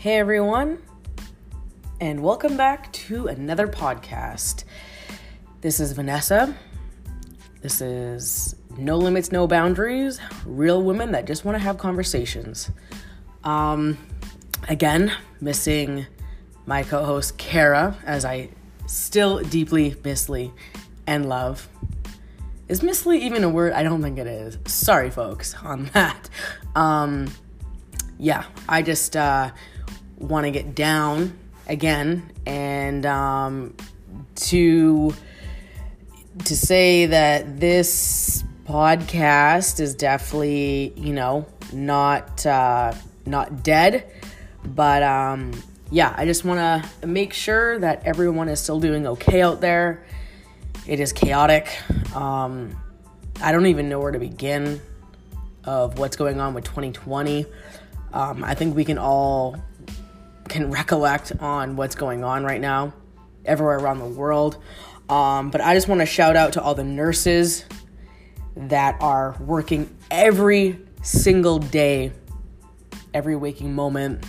Hey everyone, and welcome back to another podcast. This is Vanessa. This is No Limits, No Boundaries, real women that just want to have conversations. Um, again, missing my co host Kara, as I still deeply miss Lee and love. Is Miss Lee even a word? I don't think it is. Sorry, folks, on that. Um, yeah, I just uh, want to get down again and um, to to say that this podcast is definitely you know not uh, not dead but um, yeah i just want to make sure that everyone is still doing okay out there. It is chaotic. Um, i don't even know where to begin of what's going on with 2020 um, i think we can all can recollect on what's going on right now everywhere around the world. Um, but I just want to shout out to all the nurses that are working every single day, every waking moment,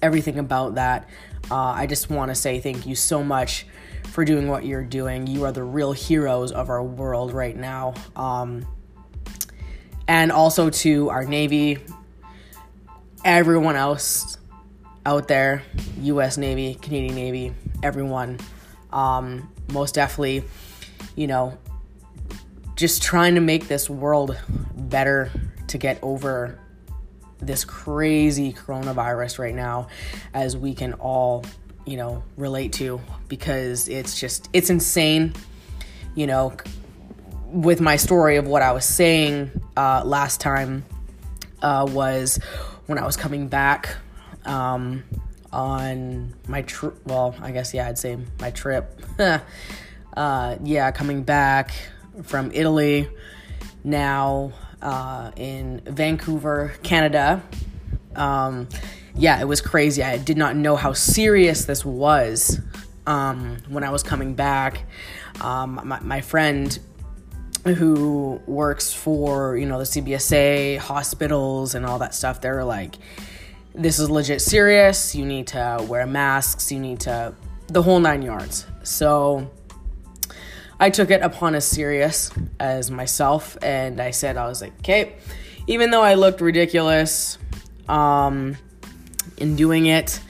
everything about that. Uh, I just want to say thank you so much for doing what you're doing. You are the real heroes of our world right now. Um, and also to our Navy, everyone else out there, U.S. Navy, Canadian Navy, everyone, um, most definitely, you know, just trying to make this world better to get over this crazy coronavirus right now, as we can all, you know, relate to because it's just it's insane, you know. With my story of what I was saying uh, last time uh, was when I was coming back um, on my trip. Well, I guess, yeah, I'd say my trip. uh, yeah, coming back from Italy now uh, in Vancouver, Canada. Um, yeah, it was crazy. I did not know how serious this was um, when I was coming back. Um, my, my friend who works for you know the CBSA hospitals and all that stuff, they're like, this is legit serious. You need to wear masks. You need to, the whole nine yards. So I took it upon as serious as myself. And I said, I was like, okay, even though I looked ridiculous um, in doing it,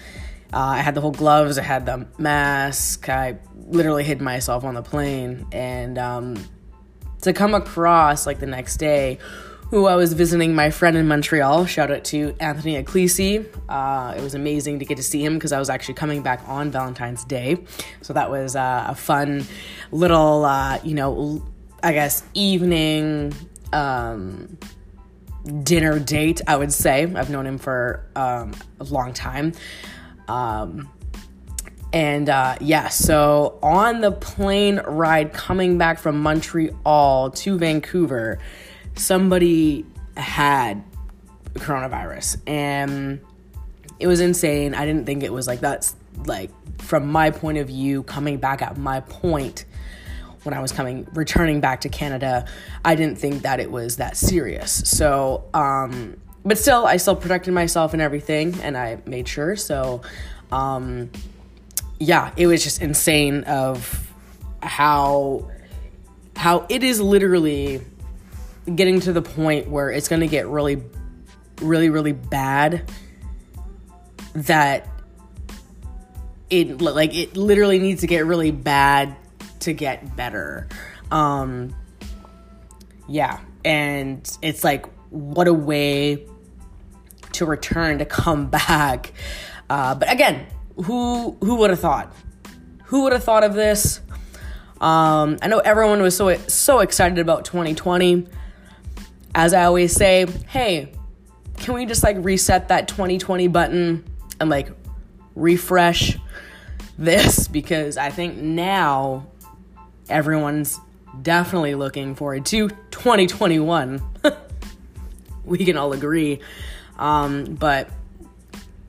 uh, I had the whole gloves, I had the mask, I literally hid myself on the plane. And um, to come across like the next day, who I was visiting my friend in Montreal. Shout out to Anthony Ecclesi. Uh, it was amazing to get to see him because I was actually coming back on Valentine's Day. So that was uh, a fun little, uh, you know, I guess, evening um, dinner date, I would say. I've known him for um, a long time. Um, and uh, yeah, so on the plane ride coming back from Montreal to Vancouver, somebody had coronavirus and it was insane. I didn't think it was like that's like from my point of view coming back at my point when I was coming returning back to Canada, I didn't think that it was that serious. So, um but still I still protected myself and everything and I made sure. So, um yeah, it was just insane of how how it is literally getting to the point where it's going to get really, really, really bad that it like it literally needs to get really bad to get better. Um, yeah, and it's like what a way to return to come back. Uh, but again, who who would have thought? Who would have thought of this? Um, I know everyone was so so excited about 2020 as I always say, hey, can we just like reset that 2020 button and like refresh this? Because I think now everyone's definitely looking forward to 2021. we can all agree. Um, but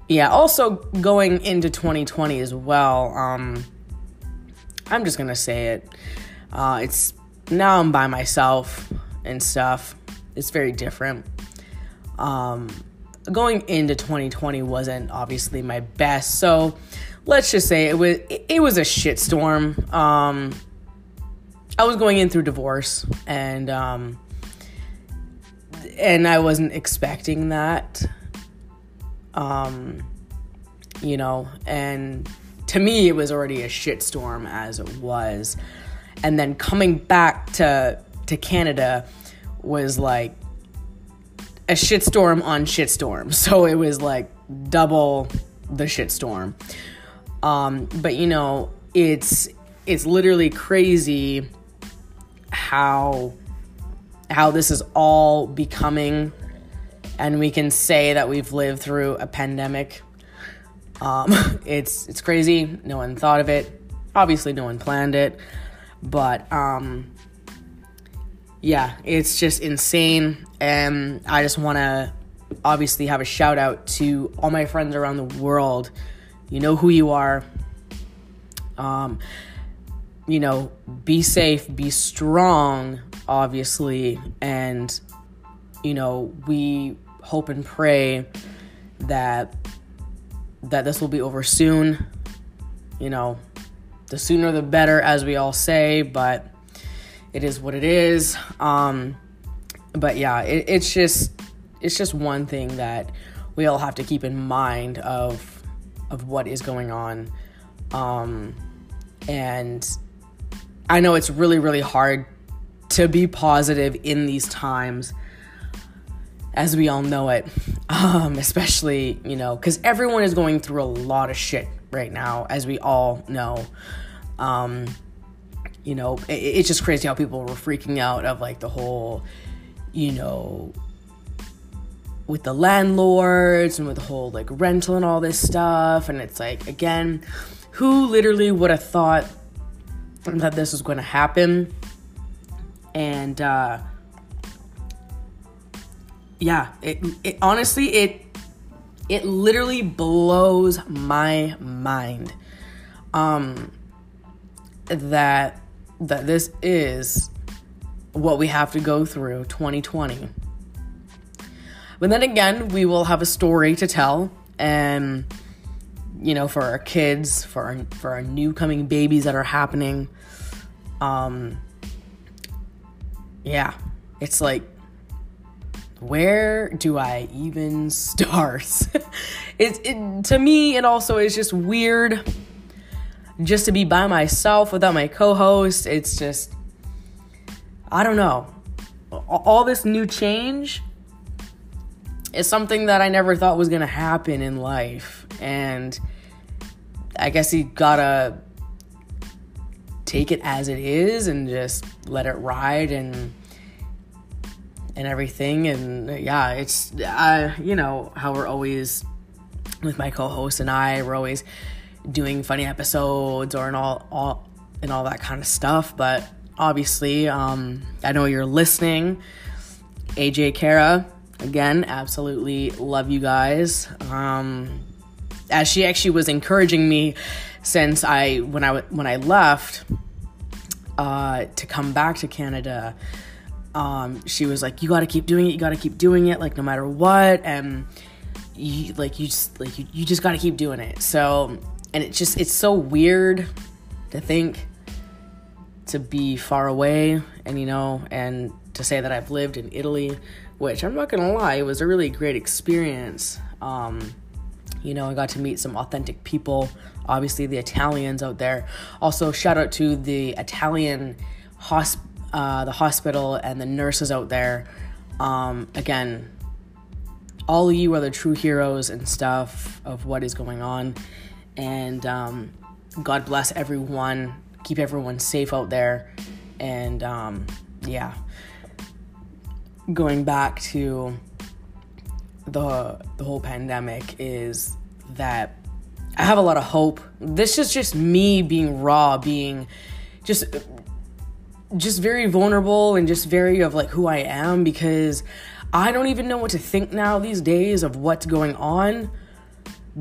yeah, also going into 2020 as well. Um, I'm just gonna say it. Uh, it's now I'm by myself and stuff it's very different. Um, going into 2020 wasn't obviously my best. So let's just say it was it was a shitstorm. Um, I was going in through divorce, and um, and I wasn't expecting that. Um, you know, and to me, it was already a shitstorm as it was, and then coming back to to Canada was like a shitstorm on shitstorm. So it was like double the shitstorm. Um, but you know, it's it's literally crazy how how this is all becoming and we can say that we've lived through a pandemic. Um, it's it's crazy. No one thought of it. Obviously, no one planned it. But um, yeah, it's just insane. And I just want to obviously have a shout out to all my friends around the world. You know who you are. Um, you know, be safe, be strong, obviously, and you know, we hope and pray that that this will be over soon. You know, the sooner the better, as we all say, but it is what it is. Um, but yeah, it, it's just it's just one thing that we all have to keep in mind of of what is going on. Um, and I know it's really really hard to be positive in these times as we all know it um, especially you know because everyone is going through a lot of shit right now as we all know um, you know, it, it's just crazy how people were freaking out of like the whole, you know, with the landlords and with the whole like rental and all this stuff. And it's like, again, who literally would have thought that this was going to happen? And, uh, yeah, it, it honestly, it, it literally blows my mind. Um, that that this is what we have to go through 2020. But then again, we will have a story to tell and you know, for our kids, for our for our new coming babies that are happening. Um yeah, it's like where do I even start? it, it to me it also is just weird just to be by myself without my co host, it's just, I don't know. All this new change is something that I never thought was going to happen in life. And I guess you gotta take it as it is and just let it ride and and everything and yeah it's uh, you know how we're always with my co-host and I we're always doing funny episodes or and all, all and all that kind of stuff. But obviously, um, I know you're listening. AJ Kara, again, absolutely love you guys. Um, as she actually was encouraging me since I when I when I left uh, to come back to Canada. Um, she was like, "You got to keep doing it. You got to keep doing it, like no matter what." And you like you just like you, you just got to keep doing it. So and it just it's so weird to think to be far away and you know and to say that I've lived in Italy which I'm not gonna lie it was a really great experience. Um, you know I got to meet some authentic people obviously the Italians out there. Also shout out to the Italian hosp- uh, the hospital and the nurses out there. Um, again all of you are the true heroes and stuff of what is going on and um, God bless everyone. Keep everyone safe out there. And um, yeah, going back to the the whole pandemic is that I have a lot of hope. This is just me being raw, being just just very vulnerable and just very of like who I am because I don't even know what to think now these days of what's going on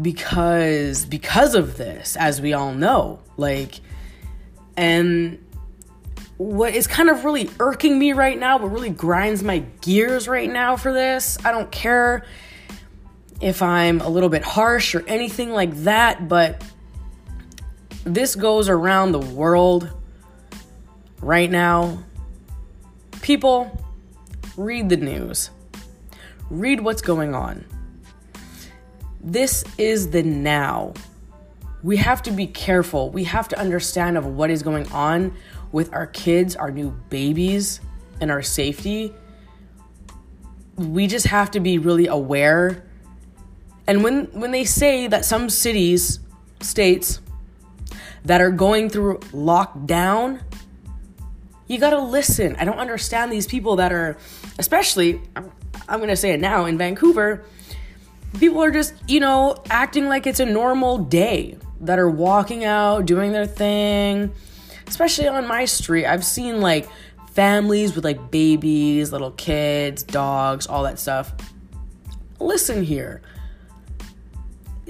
because because of this as we all know like and what is kind of really irking me right now what really grinds my gears right now for this i don't care if I'm a little bit harsh or anything like that, but this goes around the world right now. People, read the news, read what's going on. This is the now. We have to be careful. We have to understand of what is going on with our kids, our new babies, and our safety. We just have to be really aware. And when when they say that some cities, states that are going through lockdown, you got to listen. I don't understand these people that are especially I'm, going to say it now in Vancouver people are just, you know, acting like it's a normal day that are walking out, doing their thing. Especially on my street, I've seen like families with like babies, little kids, dogs, all that stuff. Listen here.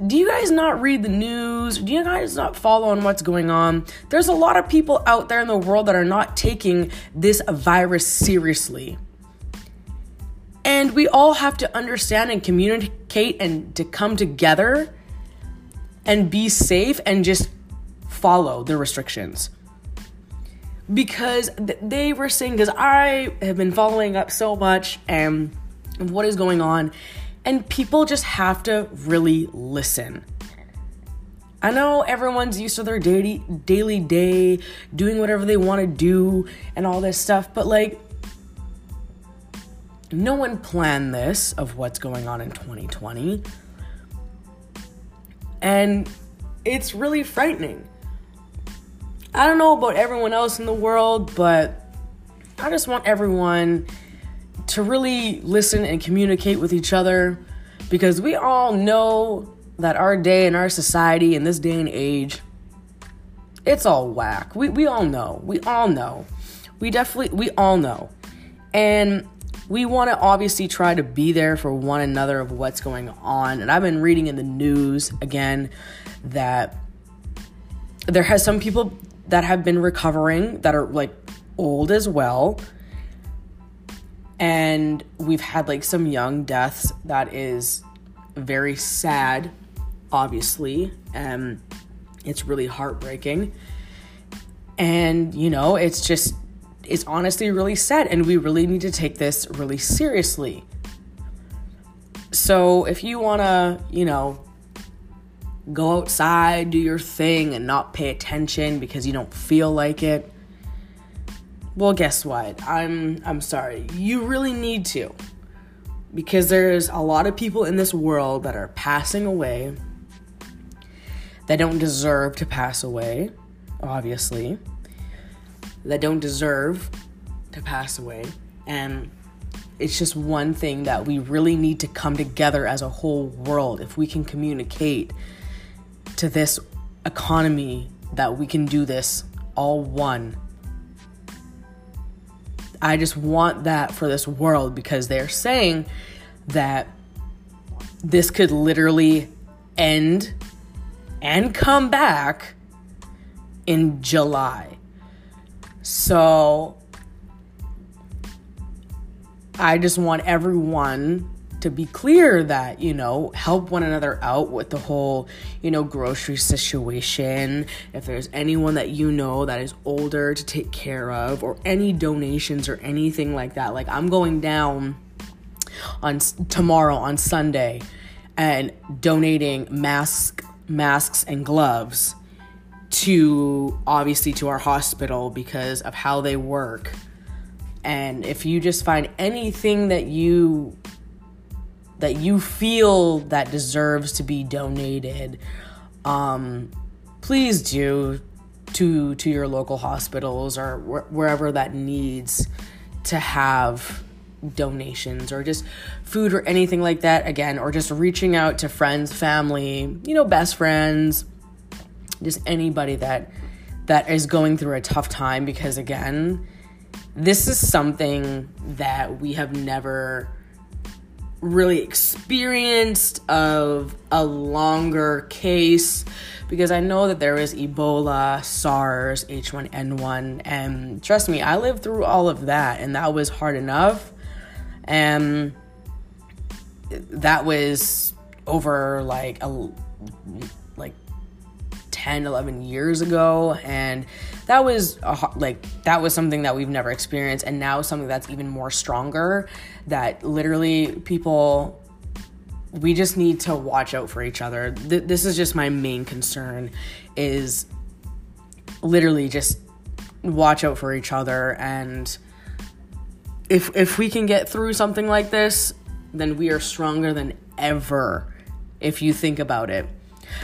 Do you guys not read the news? Do you guys not follow on what's going on? There's a lot of people out there in the world that are not taking this virus seriously. And we all have to understand and communicate and to come together and be safe and just follow the restrictions. Because they were saying, because I have been following up so much and what is going on, and people just have to really listen. I know everyone's used to their daily daily day, doing whatever they want to do and all this stuff, but like no one planned this of what's going on in 2020. And it's really frightening. I don't know about everyone else in the world, but I just want everyone to really listen and communicate with each other because we all know that our day and our society in this day and age it's all whack. We we all know. We all know. We definitely we all know. And we want to obviously try to be there for one another of what's going on. And I've been reading in the news again that there has some people that have been recovering that are like old as well. And we've had like some young deaths that is very sad, obviously. And it's really heartbreaking. And, you know, it's just is honestly really sad, and we really need to take this really seriously. So, if you want to, you know, go outside, do your thing, and not pay attention because you don't feel like it, well, guess what? I'm I'm sorry. You really need to. Because there's a lot of people in this world that are passing away that don't deserve to pass away, obviously that don't deserve to pass away. And it's just one thing that we really need to come together as a whole world. If we can communicate to this economy that we can do this all one. I just want that for this world because they're saying that this could literally end and come back in July. So I just want everyone to be clear that, you know, help one another out with the whole, you know, grocery situation. If there's anyone that you know that is older to take care of, or any donations or anything like that. Like, I'm going down on tomorrow on Sunday and donating mask masks and gloves to obviously to our hospital because of how they work. And if you just find anything that you that you feel that deserves to be donated, um, please do to to your local hospitals or wh- wherever that needs to have donations or just food or anything like that again or just reaching out to friends family you know best friends just anybody that that is going through a tough time because again, this is something that we have never really experienced of a longer case because I know that there was Ebola, SARS, H1N1 and trust me, I lived through all of that and that was hard enough. And that was over like a 10 11 years ago and that was a, like that was something that we've never experienced and now something that's even more stronger that literally people we just need to watch out for each other. Th- this is just my main concern is literally just watch out for each other and if if we can get through something like this then we are stronger than ever if you think about it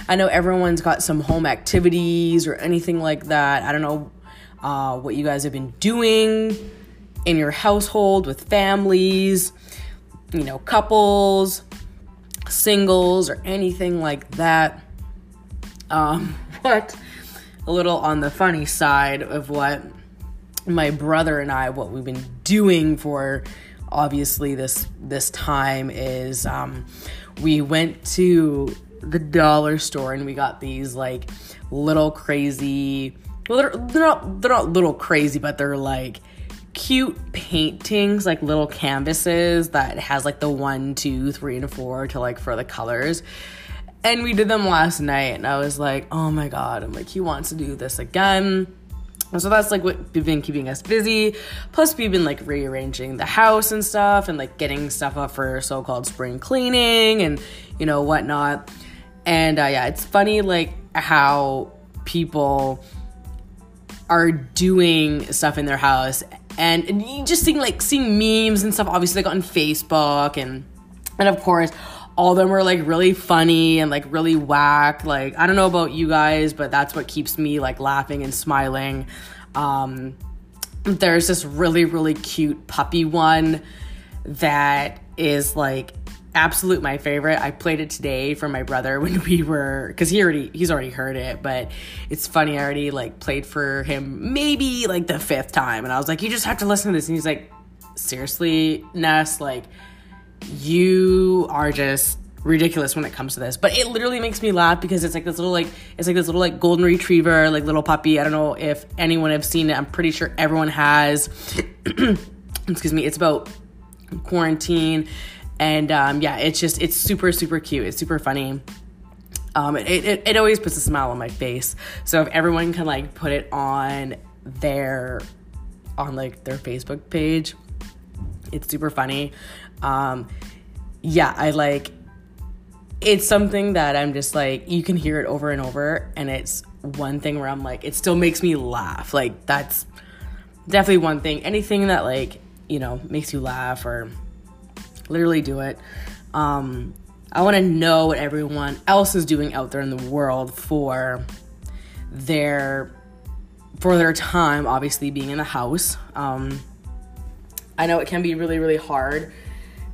I know everyone's got some home activities or anything like that. I don't know uh, what you guys have been doing in your household with families, you know, couples, singles, or anything like that. Um, but a little on the funny side of what my brother and I, what we've been doing for obviously this this time is um, we went to the dollar store and we got these like little crazy well they're, they're not they're not little crazy but they're like cute paintings like little canvases that has like the one two three and four to like for the colors and we did them last night and i was like oh my god i'm like he wants to do this again so that's like what been keeping us busy. Plus, we've been like rearranging the house and stuff and like getting stuff up for so called spring cleaning and you know whatnot. And uh, yeah, it's funny like how people are doing stuff in their house. And, and just seeing like seeing memes and stuff obviously like on Facebook. And and of course all of them are like really funny and like really whack. Like I don't know about you guys but that's what keeps me like laughing and smiling. Um there's this really really cute puppy one that is like absolute my favorite. I played it today for my brother when we were because he already he's already heard it, but it's funny. I already like played for him maybe like the fifth time, and I was like, you just have to listen to this, and he's like, seriously, Ness, like you are just ridiculous when it comes to this. But it literally makes me laugh because it's like this little like it's like this little like golden retriever like little puppy. I don't know if anyone have seen it. I'm pretty sure everyone has. Excuse me. It's about quarantine and um, yeah, it's just it's super super cute. It's super funny. Um, it, it, it always puts a smile on my face. So if everyone can like put it on their on like their Facebook page, it's super funny. Um, yeah, I like it's something that I'm just like you can hear it over and over, and it's one thing where I'm like it still makes me laugh. Like that's definitely one thing. Anything that like you know makes you laugh or literally do it. Um, I want to know what everyone else is doing out there in the world for their for their time. Obviously, being in the house. Um, I know it can be really really hard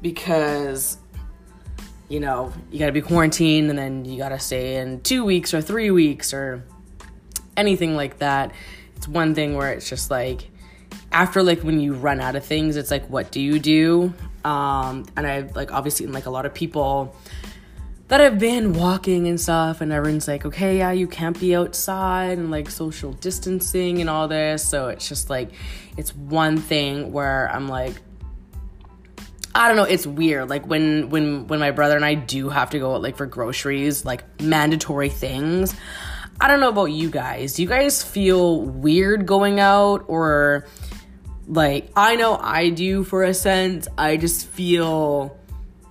because you know you got to be quarantined and then you got to stay in two weeks or three weeks or anything like that. It's one thing where it's just like after like when you run out of things, it's like what do you do? Um, and I've like obviously like a lot of people that have been walking and stuff, and everyone's like, okay, yeah, you can't be outside and like social distancing and all this. So it's just like, it's one thing where I'm like, I don't know, it's weird. Like when when when my brother and I do have to go out like for groceries, like mandatory things. I don't know about you guys. Do you guys feel weird going out or like, I know I do for a sense. I just feel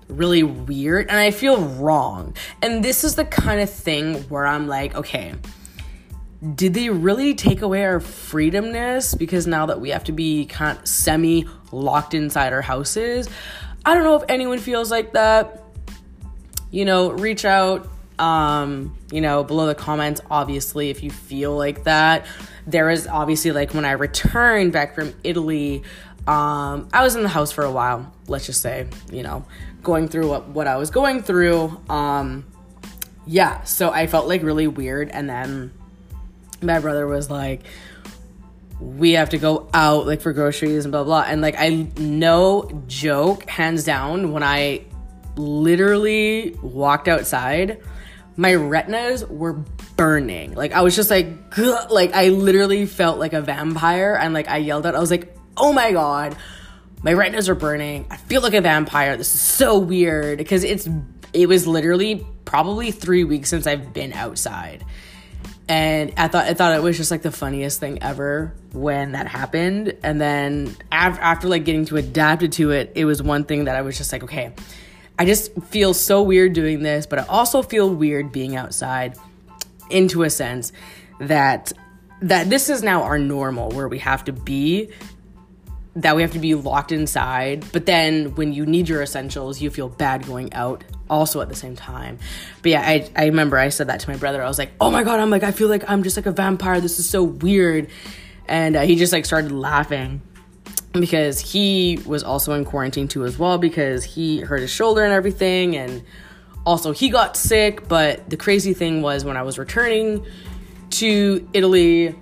really weird and I feel wrong. And this is the kind of thing where I'm like, okay, did they really take away our freedomness because now that we have to be kind of semi locked inside our houses? I don't know if anyone feels like that. You know, reach out um, you know, below the comments, obviously, if you feel like that. There is obviously like when I returned back from Italy, um, I was in the house for a while, let's just say, you know, going through what, what I was going through. Um, yeah, so I felt like really weird. And then my brother was like, we have to go out like for groceries and blah blah and like i no joke hands down when i literally walked outside my retinas were burning. Like I was just like, Gah! like I literally felt like a vampire, and like I yelled out, I was like, oh my god, my retinas are burning. I feel like a vampire. This is so weird because it's it was literally probably three weeks since I've been outside. And I thought I thought it was just like the funniest thing ever when that happened. And then after, after like getting to adapted to it, it was one thing that I was just like, okay, I just feel so weird doing this, but I also feel weird being outside into a sense that that this is now our normal where we have to be that we have to be locked inside. But then when you need your essentials, you feel bad going out also at the same time. But yeah, I, I remember I said that to my brother. I was like, oh my God, I'm like, I feel like I'm just like a vampire. This is so weird. And uh, he just like started laughing because he was also in quarantine too as well because he hurt his shoulder and everything. And also he got sick. But the crazy thing was when I was returning to Italy,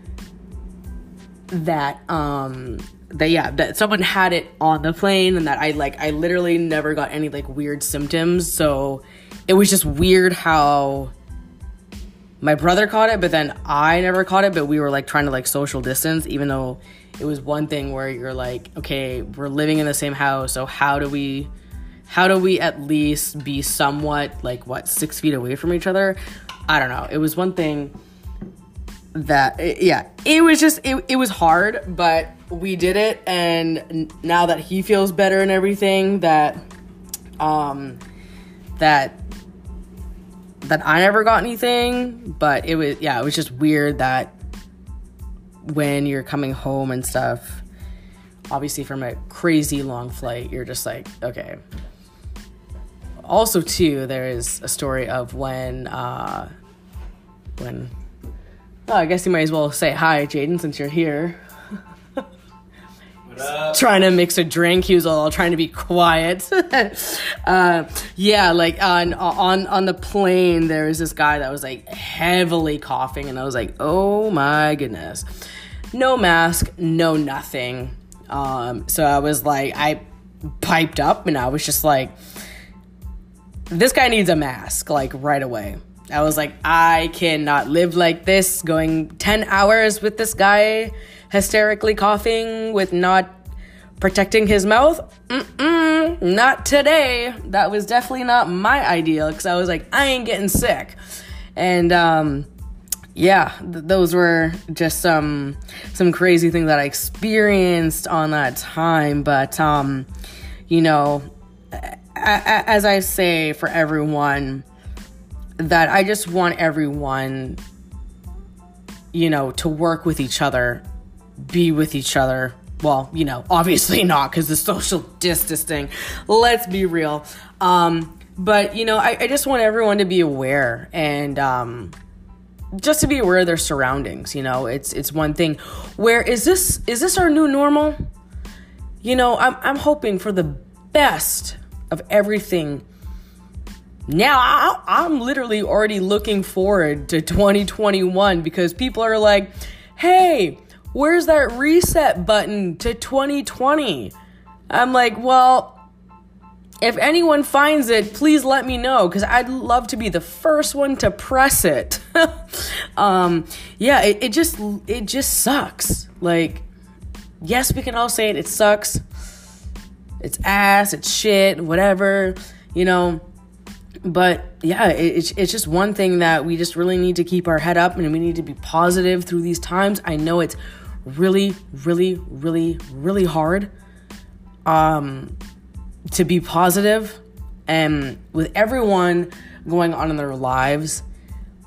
that um that yeah that someone had it on the plane and that I like I literally never got any like weird symptoms so it was just weird how my brother caught it but then I never caught it but we were like trying to like social distance even though it was one thing where you're like okay we're living in the same house so how do we how do we at least be somewhat like what six feet away from each other? I don't know. It was one thing that yeah it was just it, it was hard but we did it and now that he feels better and everything that um that that I never got anything but it was yeah it was just weird that when you're coming home and stuff obviously from a crazy long flight you're just like okay also too there is a story of when uh when Oh, I guess you might as well say hi, Jaden, since you're here. trying to mix a drink. He was all trying to be quiet. uh, yeah, like on on on the plane, there was this guy that was like heavily coughing, and I was like, oh my goodness, no mask, no nothing. Um, so I was like, I piped up, and I was just like, this guy needs a mask, like right away. I was like, I cannot live like this, going 10 hours with this guy hysterically coughing with not protecting his mouth. Mm-mm, not today. That was definitely not my ideal because I was like, I ain't getting sick. And, um, yeah, th- those were just some some crazy things that I experienced on that time. But um, you know, as I say for everyone, that I just want everyone, you know, to work with each other, be with each other. Well, you know, obviously not because the social distancing. Let's be real. Um, but you know, I, I, just want everyone to be aware and um, just to be aware of their surroundings. You know, it's it's one thing. Where is this? Is this our new normal? You know, I'm I'm hoping for the best of everything now I, am literally already looking forward to 2021 because people are like, hey, where's that reset button to 2020? I'm like, well, if anyone finds it, please let me know because I'd love to be the first one to press it. um, yeah, it, it just it just sucks. Like, yes, we can all say it. It sucks. It's ass. It's shit. Whatever. You know but yeah, it's it's just one thing that we just really need to keep our head up and we need to be positive through these times. I know it's really, really, really, really hard um, to be positive, and with everyone going on in their lives.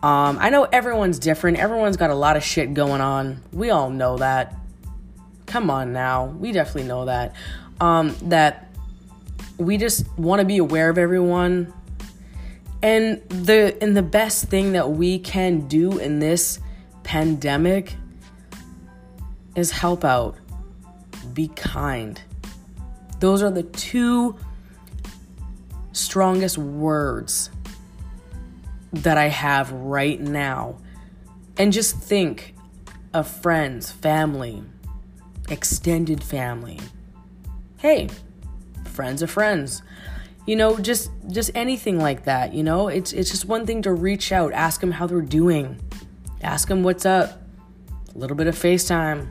Um, I know everyone's different. Everyone's got a lot of shit going on. We all know that. Come on now. We definitely know that. Um, that we just want to be aware of everyone and the and the best thing that we can do in this pandemic is help out. Be kind. Those are the two strongest words that I have right now. And just think of friends, family, extended family. Hey, friends of friends you know just just anything like that you know it's it's just one thing to reach out ask them how they're doing ask them what's up a little bit of facetime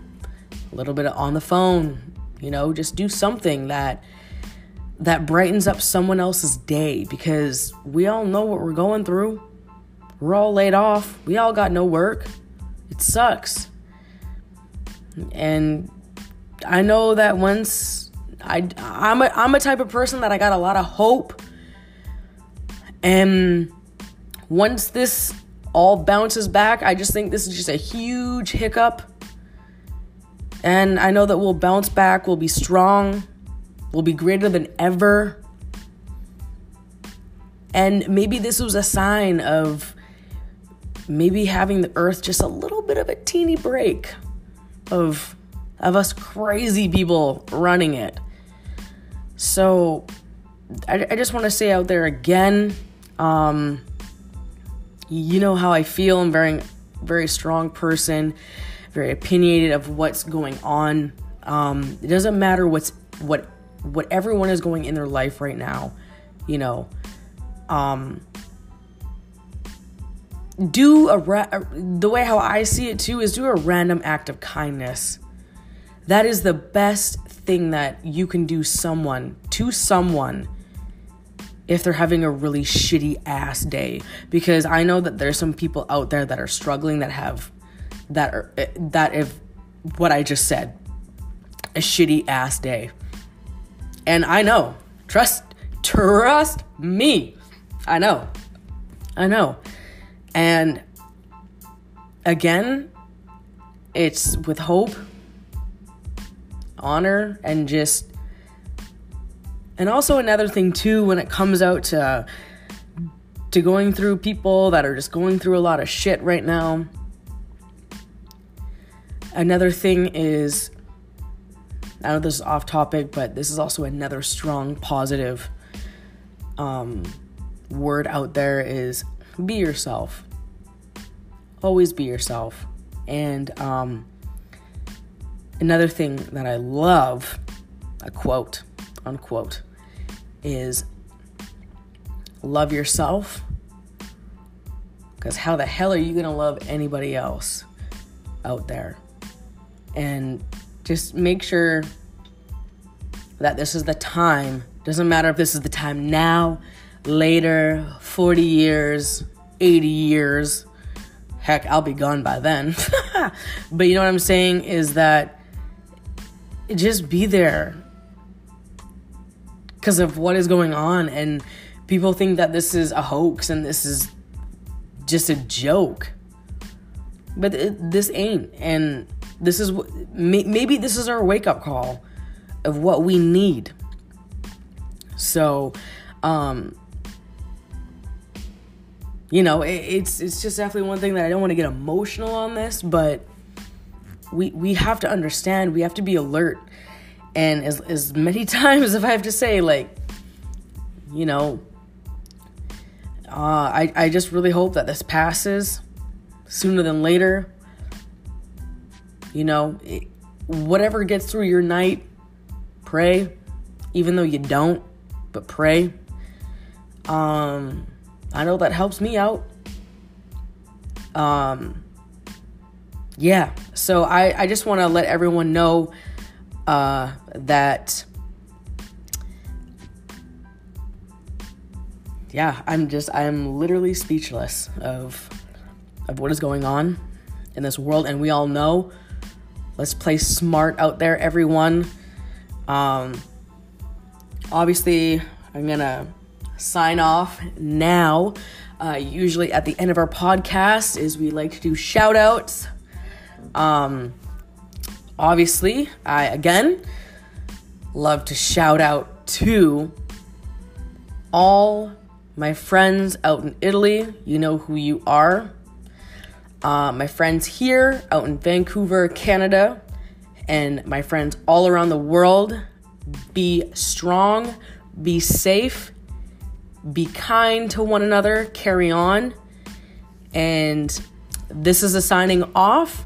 a little bit of on the phone you know just do something that that brightens up someone else's day because we all know what we're going through. We're all laid off. We all got no work. It sucks. And I know that once I I'm a I'm a type of person that I got a lot of hope. And once this all bounces back, I just think this is just a huge hiccup. And I know that we'll bounce back, we'll be strong, we'll be greater than ever. And maybe this was a sign of maybe having the earth just a little bit of a teeny break of of us crazy people running it. So I, I just want to say out there again, um, you know how I feel. I'm very very strong person, very opinionated of what's going on. Um, it doesn't matter what's what what everyone is going in their life right now. You know, um, do a ra- the way how I see it too is do a random act of kindness. That is the best thing that you can do someone to someone if they're having a really shitty ass day because I know that there's some people out there that are struggling that have that are eh, that if what I just said a shitty ass day. And I know. Trust trust me. I know. I know. And again, it's with hope, honor, and just. And also another thing too, when it comes out to to going through people that are just going through a lot of shit right now. Another thing is, I know this is off topic, but this is also another strong positive um, word out there is be yourself. Always be yourself. And um, another thing that I love, a quote, unquote, is love yourself. Because how the hell are you going to love anybody else out there? And just make sure that this is the time. Doesn't matter if this is the time now, later, 40 years, 80 years. Heck, I'll be gone by then. but you know what I'm saying is that just be there because of what is going on. And people think that this is a hoax and this is just a joke. But it, this ain't. And this is what maybe this is our wake up call of what we need. So, um, you know, it, it's it's just definitely one thing that I don't want to get emotional on this, but we we have to understand, we have to be alert. And as as many times if I have to say like you know, uh, I I just really hope that this passes sooner than later. You know, it, whatever gets through your night, pray, even though you don't, but pray. Um I know that helps me out. Um, yeah, so I, I just want to let everyone know uh, that, yeah, I'm just, I'm literally speechless of, of what is going on in this world. And we all know, let's play smart out there, everyone. Um, obviously, I'm to sign off now. Uh, usually at the end of our podcast is we like to do shout outs. Um, obviously, I again love to shout out to all my friends out in Italy. You know who you are. Uh, my friends here out in Vancouver, Canada, and my friends all around the world. Be strong, be safe, be kind to one another, carry on. And this is a signing off.